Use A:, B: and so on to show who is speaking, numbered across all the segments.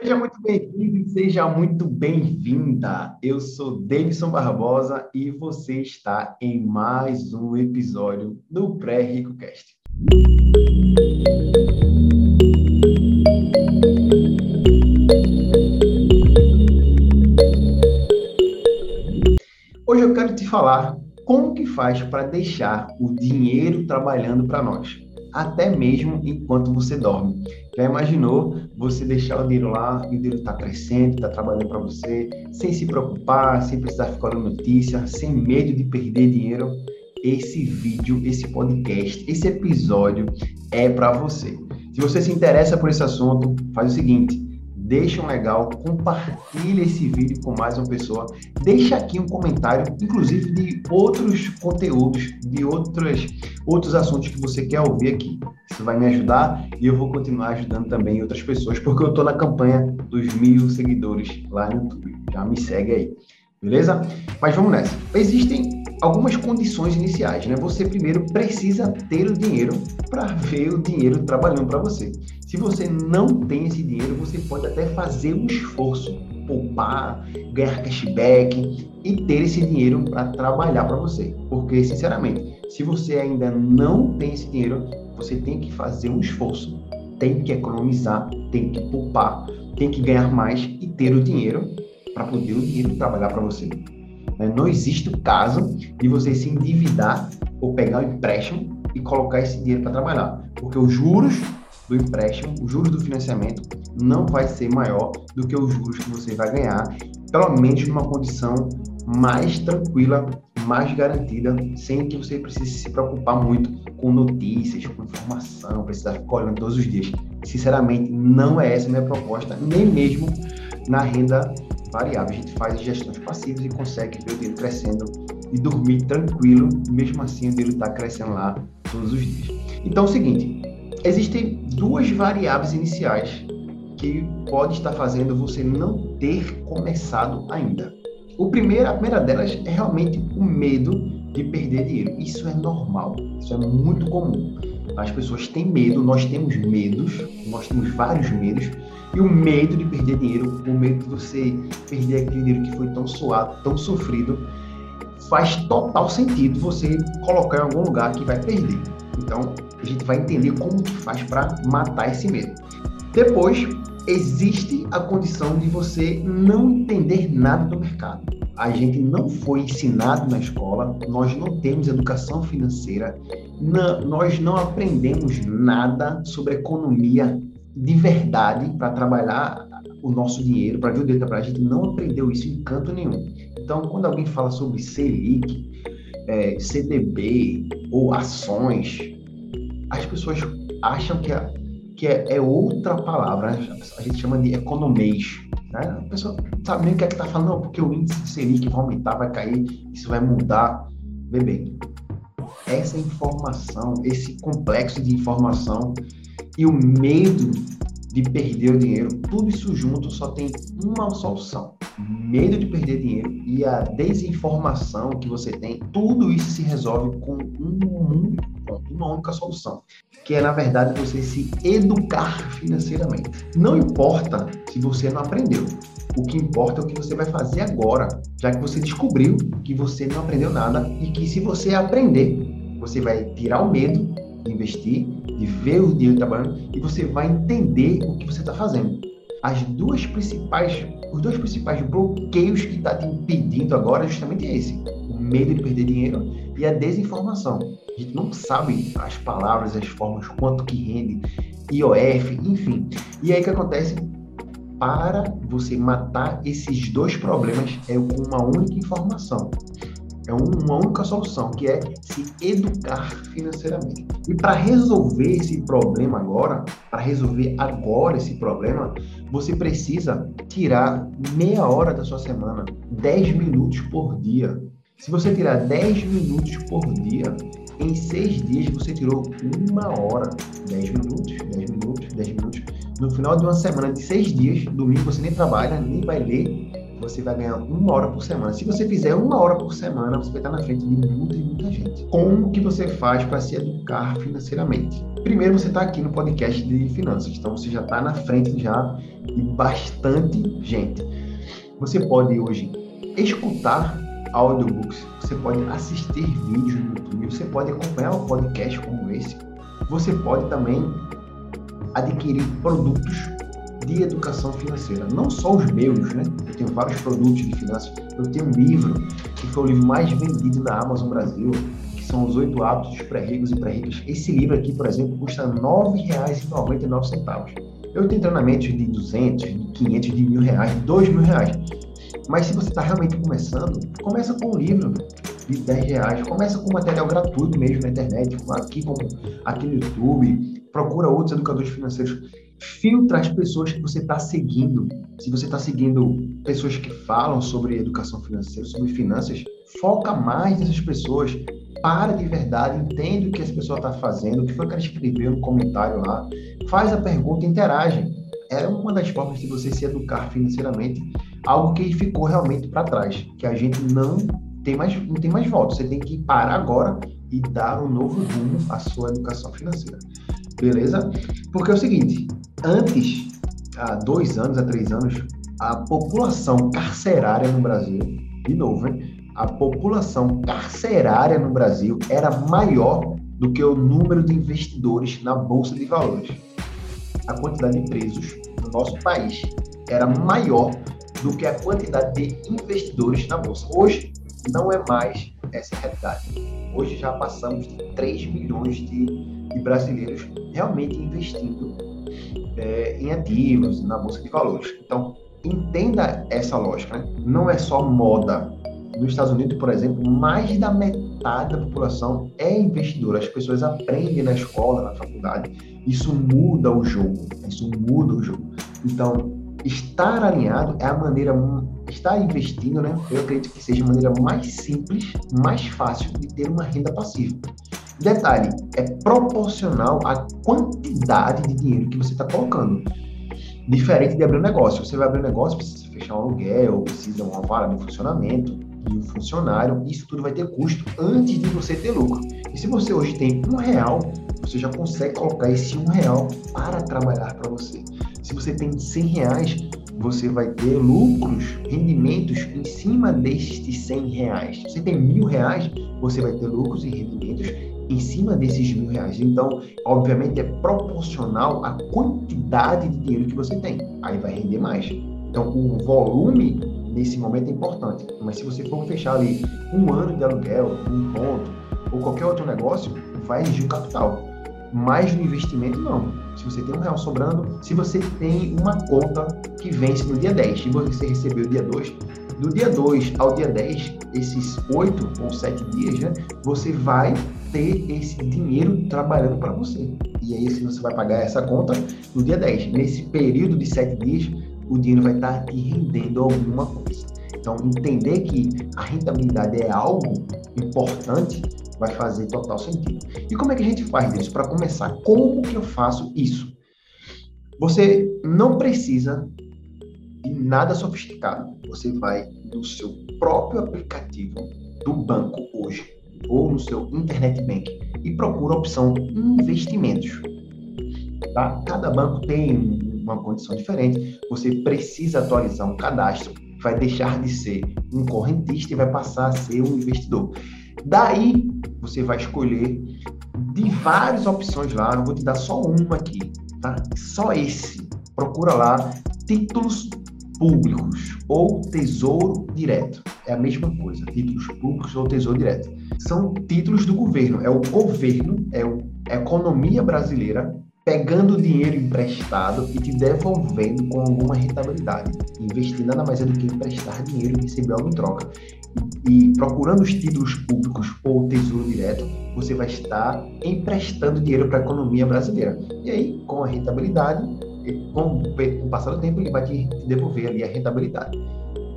A: Seja muito bem-vindo e seja muito bem-vinda. Eu sou Davidson Barbosa e você está em mais um episódio do Pré-Rico Cast. Hoje eu quero te falar como que faz para deixar o dinheiro trabalhando para nós até mesmo enquanto você dorme. Já imaginou você deixar o dinheiro lá e o dinheiro está crescendo, está trabalhando para você, sem se preocupar, sem precisar ficar olhando notícia, sem medo de perder dinheiro? Esse vídeo, esse podcast, esse episódio é para você. Se você se interessa por esse assunto, faz o seguinte deixa um legal, compartilha esse vídeo com mais uma pessoa, deixa aqui um comentário, inclusive de outros conteúdos, de outros, outros assuntos que você quer ouvir aqui. Isso vai me ajudar e eu vou continuar ajudando também outras pessoas, porque eu estou na campanha dos mil seguidores lá no YouTube. Já me segue aí, beleza? Mas vamos nessa. Existem algumas condições iniciais, né? Você primeiro precisa ter o dinheiro para ver o dinheiro trabalhando para você. Se você não tem esse dinheiro, você pode até fazer um esforço, poupar, ganhar cashback e ter esse dinheiro para trabalhar para você. Porque, sinceramente, se você ainda não tem esse dinheiro, você tem que fazer um esforço, tem que economizar, tem que poupar, tem que ganhar mais e ter o dinheiro para poder o dinheiro trabalhar para você. Né? Não existe o caso de você se endividar ou pegar um empréstimo e colocar esse dinheiro para trabalhar, porque os juros do empréstimo, os juros do financiamento não vai ser maior do que os juros que você vai ganhar, pelo menos numa condição mais tranquila, mais garantida, sem que você precise se preocupar muito com notícias, com informação, precisar ficar olhando todos os dias. Sinceramente, não é essa a minha proposta, nem mesmo na renda variável. A gente faz gestões passivas e consegue ver o dinheiro crescendo e dormir tranquilo, mesmo assim o dinheiro está crescendo lá todos os dias. Então é o seguinte, existem duas variáveis iniciais que pode estar fazendo você não ter começado ainda. O primeiro, a primeira delas é realmente o medo de perder dinheiro. Isso é normal, isso é muito comum. As pessoas têm medo, nós temos medos, nós temos vários medos, e o medo de perder dinheiro, o medo de você perder aquele dinheiro que foi tão suado, tão sofrido, faz total sentido você colocar em algum lugar que vai perder. Então, a gente vai entender como que faz para matar esse medo. Depois, existe a condição de você não entender nada do mercado. A gente não foi ensinado na escola, nós não temos educação financeira, não, nós não aprendemos nada sobre economia de verdade para trabalhar o nosso dinheiro, para ver o dinheiro a gente não aprendeu isso em canto nenhum. Então, quando alguém fala sobre Selic, é, CDB ou ações, as pessoas acham que, é, que é, é outra palavra, né? a gente chama de economês. Né? A pessoa sabe nem o que é que está falando, não, porque o índice Selic vai aumentar, vai cair, isso vai mudar. Bebê, essa informação, esse complexo de informação e o medo de perder o dinheiro, tudo isso junto só tem uma solução: medo de perder dinheiro e a desinformação que você tem. Tudo isso se resolve com um uma única solução, que é na verdade você se educar financeiramente. Não importa se você não aprendeu. O que importa é o que você vai fazer agora, já que você descobriu que você não aprendeu nada e que se você aprender, você vai tirar o medo de investir, de ver o dinheiro trabalhando e você vai entender o que você está fazendo. As duas principais, os dois principais bloqueios que está te impedindo agora é justamente esse: o medo de perder dinheiro e a desinformação. A gente não sabe as palavras, as formas, quanto que rende, IOF, enfim. E aí o que acontece? Para você matar esses dois problemas é com uma única informação. É uma única solução, que é se educar financeiramente. E para resolver esse problema agora, para resolver agora esse problema, você precisa tirar meia hora da sua semana, 10 minutos por dia. Se você tirar 10 minutos por dia, em seis dias você tirou uma hora, 10 minutos, 10 minutos, 10 minutos. No final de uma semana de seis dias, domingo você nem trabalha, nem vai ler, você vai ganhar uma hora por semana. Se você fizer uma hora por semana, você vai estar na frente de muita e muita gente. Como que você faz para se educar financeiramente? Primeiro, você está aqui no podcast de finanças, então você já está na frente já de bastante gente. Você pode hoje escutar audiobooks, você pode assistir vídeos no YouTube, você pode acompanhar um podcast como esse, você pode também adquirir produtos de educação financeira. Não só os meus, né? Eu tenho vários produtos de finanças. Eu tenho um livro, que foi o livro mais vendido na Amazon Brasil, que são os oito hábitos dos pré-ricos e pré-ricas. Esse livro aqui, por exemplo, custa R$ 9,99. Eu tenho treinamentos de 200, de 500, de mil reais, dois mil reais. Mas se você está realmente começando, começa com um livro de 10 reais, começa com material gratuito mesmo na internet, aqui, como, aqui no YouTube, procura outros educadores financeiros filtra as pessoas que você está seguindo. Se você está seguindo pessoas que falam sobre educação financeira, sobre finanças, foca mais nessas pessoas. Para de verdade, entende o que essa pessoa está fazendo, o que foi que ela escreveu no comentário lá, faz a pergunta, interage. Era uma das formas de você se educar financeiramente, algo que ficou realmente para trás, que a gente não tem mais, não tem mais volta. Você tem que parar agora e dar um novo rumo à sua educação financeira. Beleza? Porque é o seguinte, antes, há dois anos, há três anos, a população carcerária no Brasil, de novo, hein? a população carcerária no Brasil era maior do que o número de investidores na Bolsa de Valores. A quantidade de presos no nosso país era maior do que a quantidade de investidores na Bolsa. Hoje, não é mais essa realidade. Hoje já passamos de 3 milhões de, de brasileiros realmente investindo é, em ativos, na bolsa de valores. Então, entenda essa lógica. Né? Não é só moda. Nos Estados Unidos, por exemplo, mais da metade da população é investidora. As pessoas aprendem na escola, na faculdade. Isso muda o jogo. Isso muda o jogo. Então, estar alinhado é a maneira, estar investindo, né? Eu acredito que seja a maneira mais simples, mais fácil de ter uma renda passiva. Detalhe, é proporcional à quantidade de dinheiro que você está colocando. Diferente de abrir um negócio. Você vai abrir um negócio, precisa fechar um aluguel, precisa uma vara de funcionamento e um funcionário. Isso tudo vai ter custo antes de você ter lucro. E se você hoje tem um real, você já consegue colocar esse um real para trabalhar para você. Se você tem 100 reais, você vai ter lucros, rendimentos em cima destes 100 reais. Se você tem mil reais, você vai ter lucros e rendimentos em cima desses mil reais. Então, obviamente, é proporcional à quantidade de dinheiro que você tem. Aí vai render mais. Então, o volume nesse momento é importante. Mas se você for fechar ali um ano de aluguel, um ponto, ou qualquer outro negócio, vai exigir um capital. Mas no investimento, não. Se você tem um real sobrando, se você tem uma conta que vence no dia 10 e você recebeu dia 2, do dia 2 ao dia 10, esses 8 ou 7 dias, né, você vai ter esse dinheiro trabalhando para você. E aí, se você vai pagar essa conta no dia 10, nesse período de 7 dias, o dinheiro vai estar te rendendo alguma coisa. Então, entender que a rentabilidade é algo importante vai fazer total sentido. E como é que a gente faz isso? Para começar, como que eu faço isso? Você não precisa de nada sofisticado. Você vai no seu próprio aplicativo do banco hoje ou no seu internet bank e procura a opção investimentos. Tá? Cada banco tem uma condição diferente. Você precisa atualizar um cadastro, vai deixar de ser um correntista e vai passar a ser um investidor. Daí você vai escolher de várias opções lá, eu vou te dar só uma aqui, tá? Só esse. Procura lá títulos públicos ou tesouro direto. É a mesma coisa, títulos públicos ou tesouro direto. São títulos do governo, é o governo, é a economia brasileira pegando dinheiro emprestado e te devolvendo com alguma rentabilidade. Investir nada mais é do que emprestar dinheiro e receber algo em troca. E procurando os títulos públicos ou tesouro direto, você vai estar emprestando dinheiro para a economia brasileira. E aí, com a rentabilidade, com o passar do tempo, ele vai te devolver ali a rentabilidade.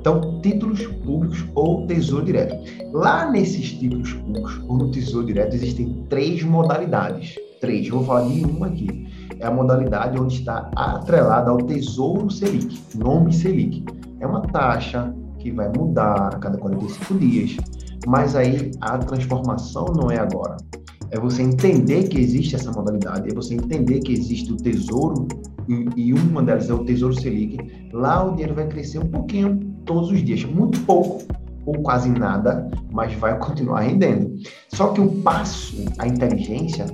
A: Então, títulos públicos ou tesouro direto. Lá nesses títulos públicos ou no tesouro direto existem três modalidades. Três. Eu vou falar de uma aqui. É a modalidade onde está atrelada ao Tesouro Selic, nome Selic. É uma taxa que vai mudar a cada 45 dias, mas aí a transformação não é agora. É você entender que existe essa modalidade, é você entender que existe o tesouro, e, e uma delas é o Tesouro Selic. Lá o dinheiro vai crescer um pouquinho todos os dias, muito pouco, ou quase nada, mas vai continuar rendendo. Só que o passo, a inteligência,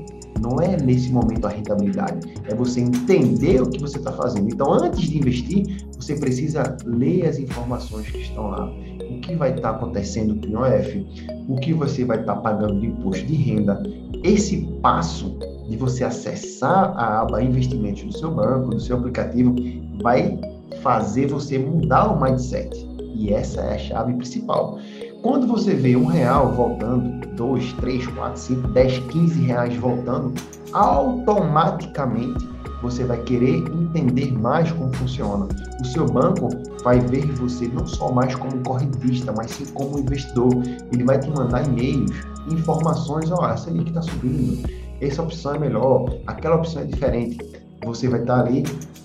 A: não é nesse momento a rentabilidade, é você entender o que você está fazendo. Então, antes de investir, você precisa ler as informações que estão lá. O que vai estar tá acontecendo com o IOF, o que você vai estar tá pagando de imposto de renda. Esse passo de você acessar a aba investimentos do seu banco, do seu aplicativo, vai fazer você mudar o mindset. E essa é a chave principal. Quando você vê um real voltando, dois, três, quatro, cinco, dez, quinze reais voltando, automaticamente você vai querer entender mais como funciona. O seu banco vai ver você não só mais como correntista, mas sim como investidor. Ele vai te mandar e-mails, informações, ó, oh, essa que está subindo, essa opção é melhor, aquela opção é diferente. Você vai estar tá ali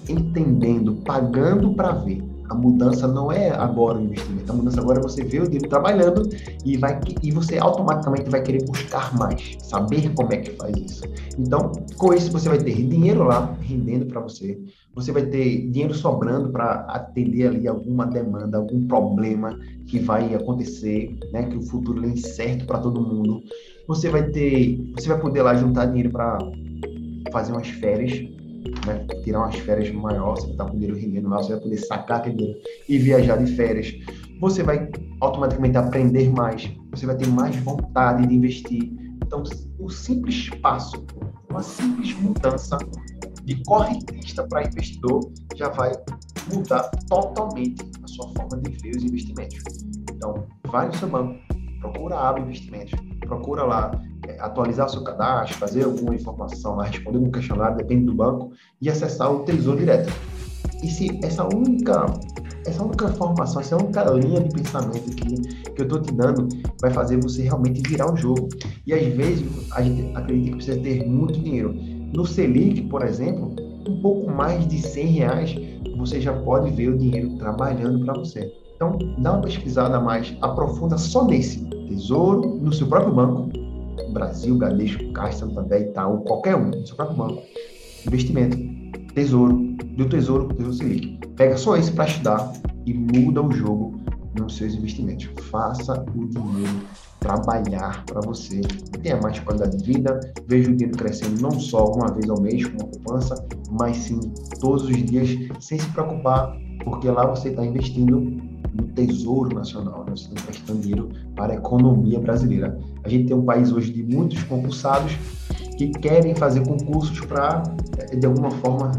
A: entendendo, pagando para ver a mudança não é agora o investimento, a mudança agora é você ver o dinheiro trabalhando e, vai, e você automaticamente vai querer buscar mais, saber como é que faz isso. Então, com isso, você vai ter dinheiro lá rendendo para você, você vai ter dinheiro sobrando para atender ali alguma demanda, algum problema que vai acontecer, né, que o futuro é incerto para todo mundo. Você vai ter, você vai poder lá juntar dinheiro para fazer umas férias né, tirar umas férias maiores, você vai estar com dinheiro rendendo mais, você vai poder sacar aquele dinheiro e viajar de férias. Você vai automaticamente aprender mais, você vai ter mais vontade de investir. Então, o simples passo, uma simples mudança de correntista para investidor já vai mudar totalmente a sua forma de ver os investimentos. Então, vai no seu banco, procura a aba investimentos, procura lá atualizar seu cadastro, fazer alguma informação lá, responder um questionário, depende do banco, e acessar o Tesouro Direto. E se essa única, essa única formação, essa única linha de pensamento que, que eu estou te dando vai fazer você realmente virar o jogo. E às vezes a gente acredita que precisa ter muito dinheiro. No Selic, por exemplo, um pouco mais de 100 reais, você já pode ver o dinheiro trabalhando para você. Então, dá uma pesquisada mais, aprofunda só nesse tesouro, no seu próprio banco, Brasil, Bradesco, Caixa, Santander, Itaú, qualquer um, no seu próprio banco. Investimento, tesouro, do tesouro, tesouro Selic. Pega só esse para estudar e muda o jogo nos seus investimentos. Faça o dinheiro trabalhar para você. Tenha mais qualidade de vida, veja o dinheiro crescendo não só uma vez ao mês com uma poupança, mas sim todos os dias, sem se preocupar, porque lá você está investindo no Tesouro Nacional, né? você está prestando dinheiro para a economia brasileira. A gente tem um país hoje de muitos concursados que querem fazer concursos para, de alguma forma,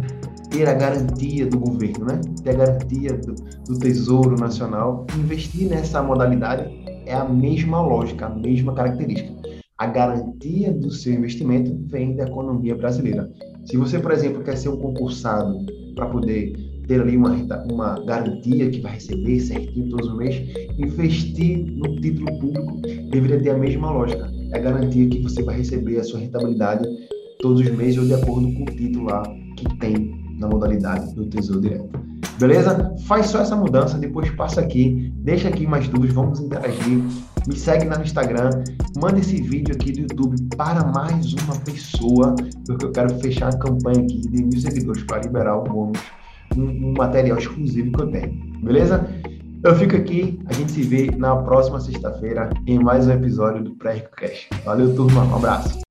A: ter a garantia do governo, né? ter a garantia do, do Tesouro Nacional. Investir nessa modalidade é a mesma lógica, a mesma característica. A garantia do seu investimento vem da economia brasileira. Se você, por exemplo, quer ser um concursado para poder ter ali uma, uma garantia que vai receber certinho todos os meses, investir no título público deveria ter a mesma lógica. É garantia que você vai receber a sua rentabilidade todos os meses ou de acordo com o título lá que tem na modalidade do Tesouro Direto. Beleza? Faz só essa mudança, depois passa aqui, deixa aqui mais dúvidas, vamos interagir. Me segue lá no Instagram, manda esse vídeo aqui do YouTube para mais uma pessoa, porque eu quero fechar a campanha aqui de mil seguidores para liberar o bônus um, um material exclusivo que eu tenho. Beleza? Eu fico aqui, a gente se vê na próxima sexta-feira em mais um episódio do Pré-Rico Cash. Valeu, turma, um abraço.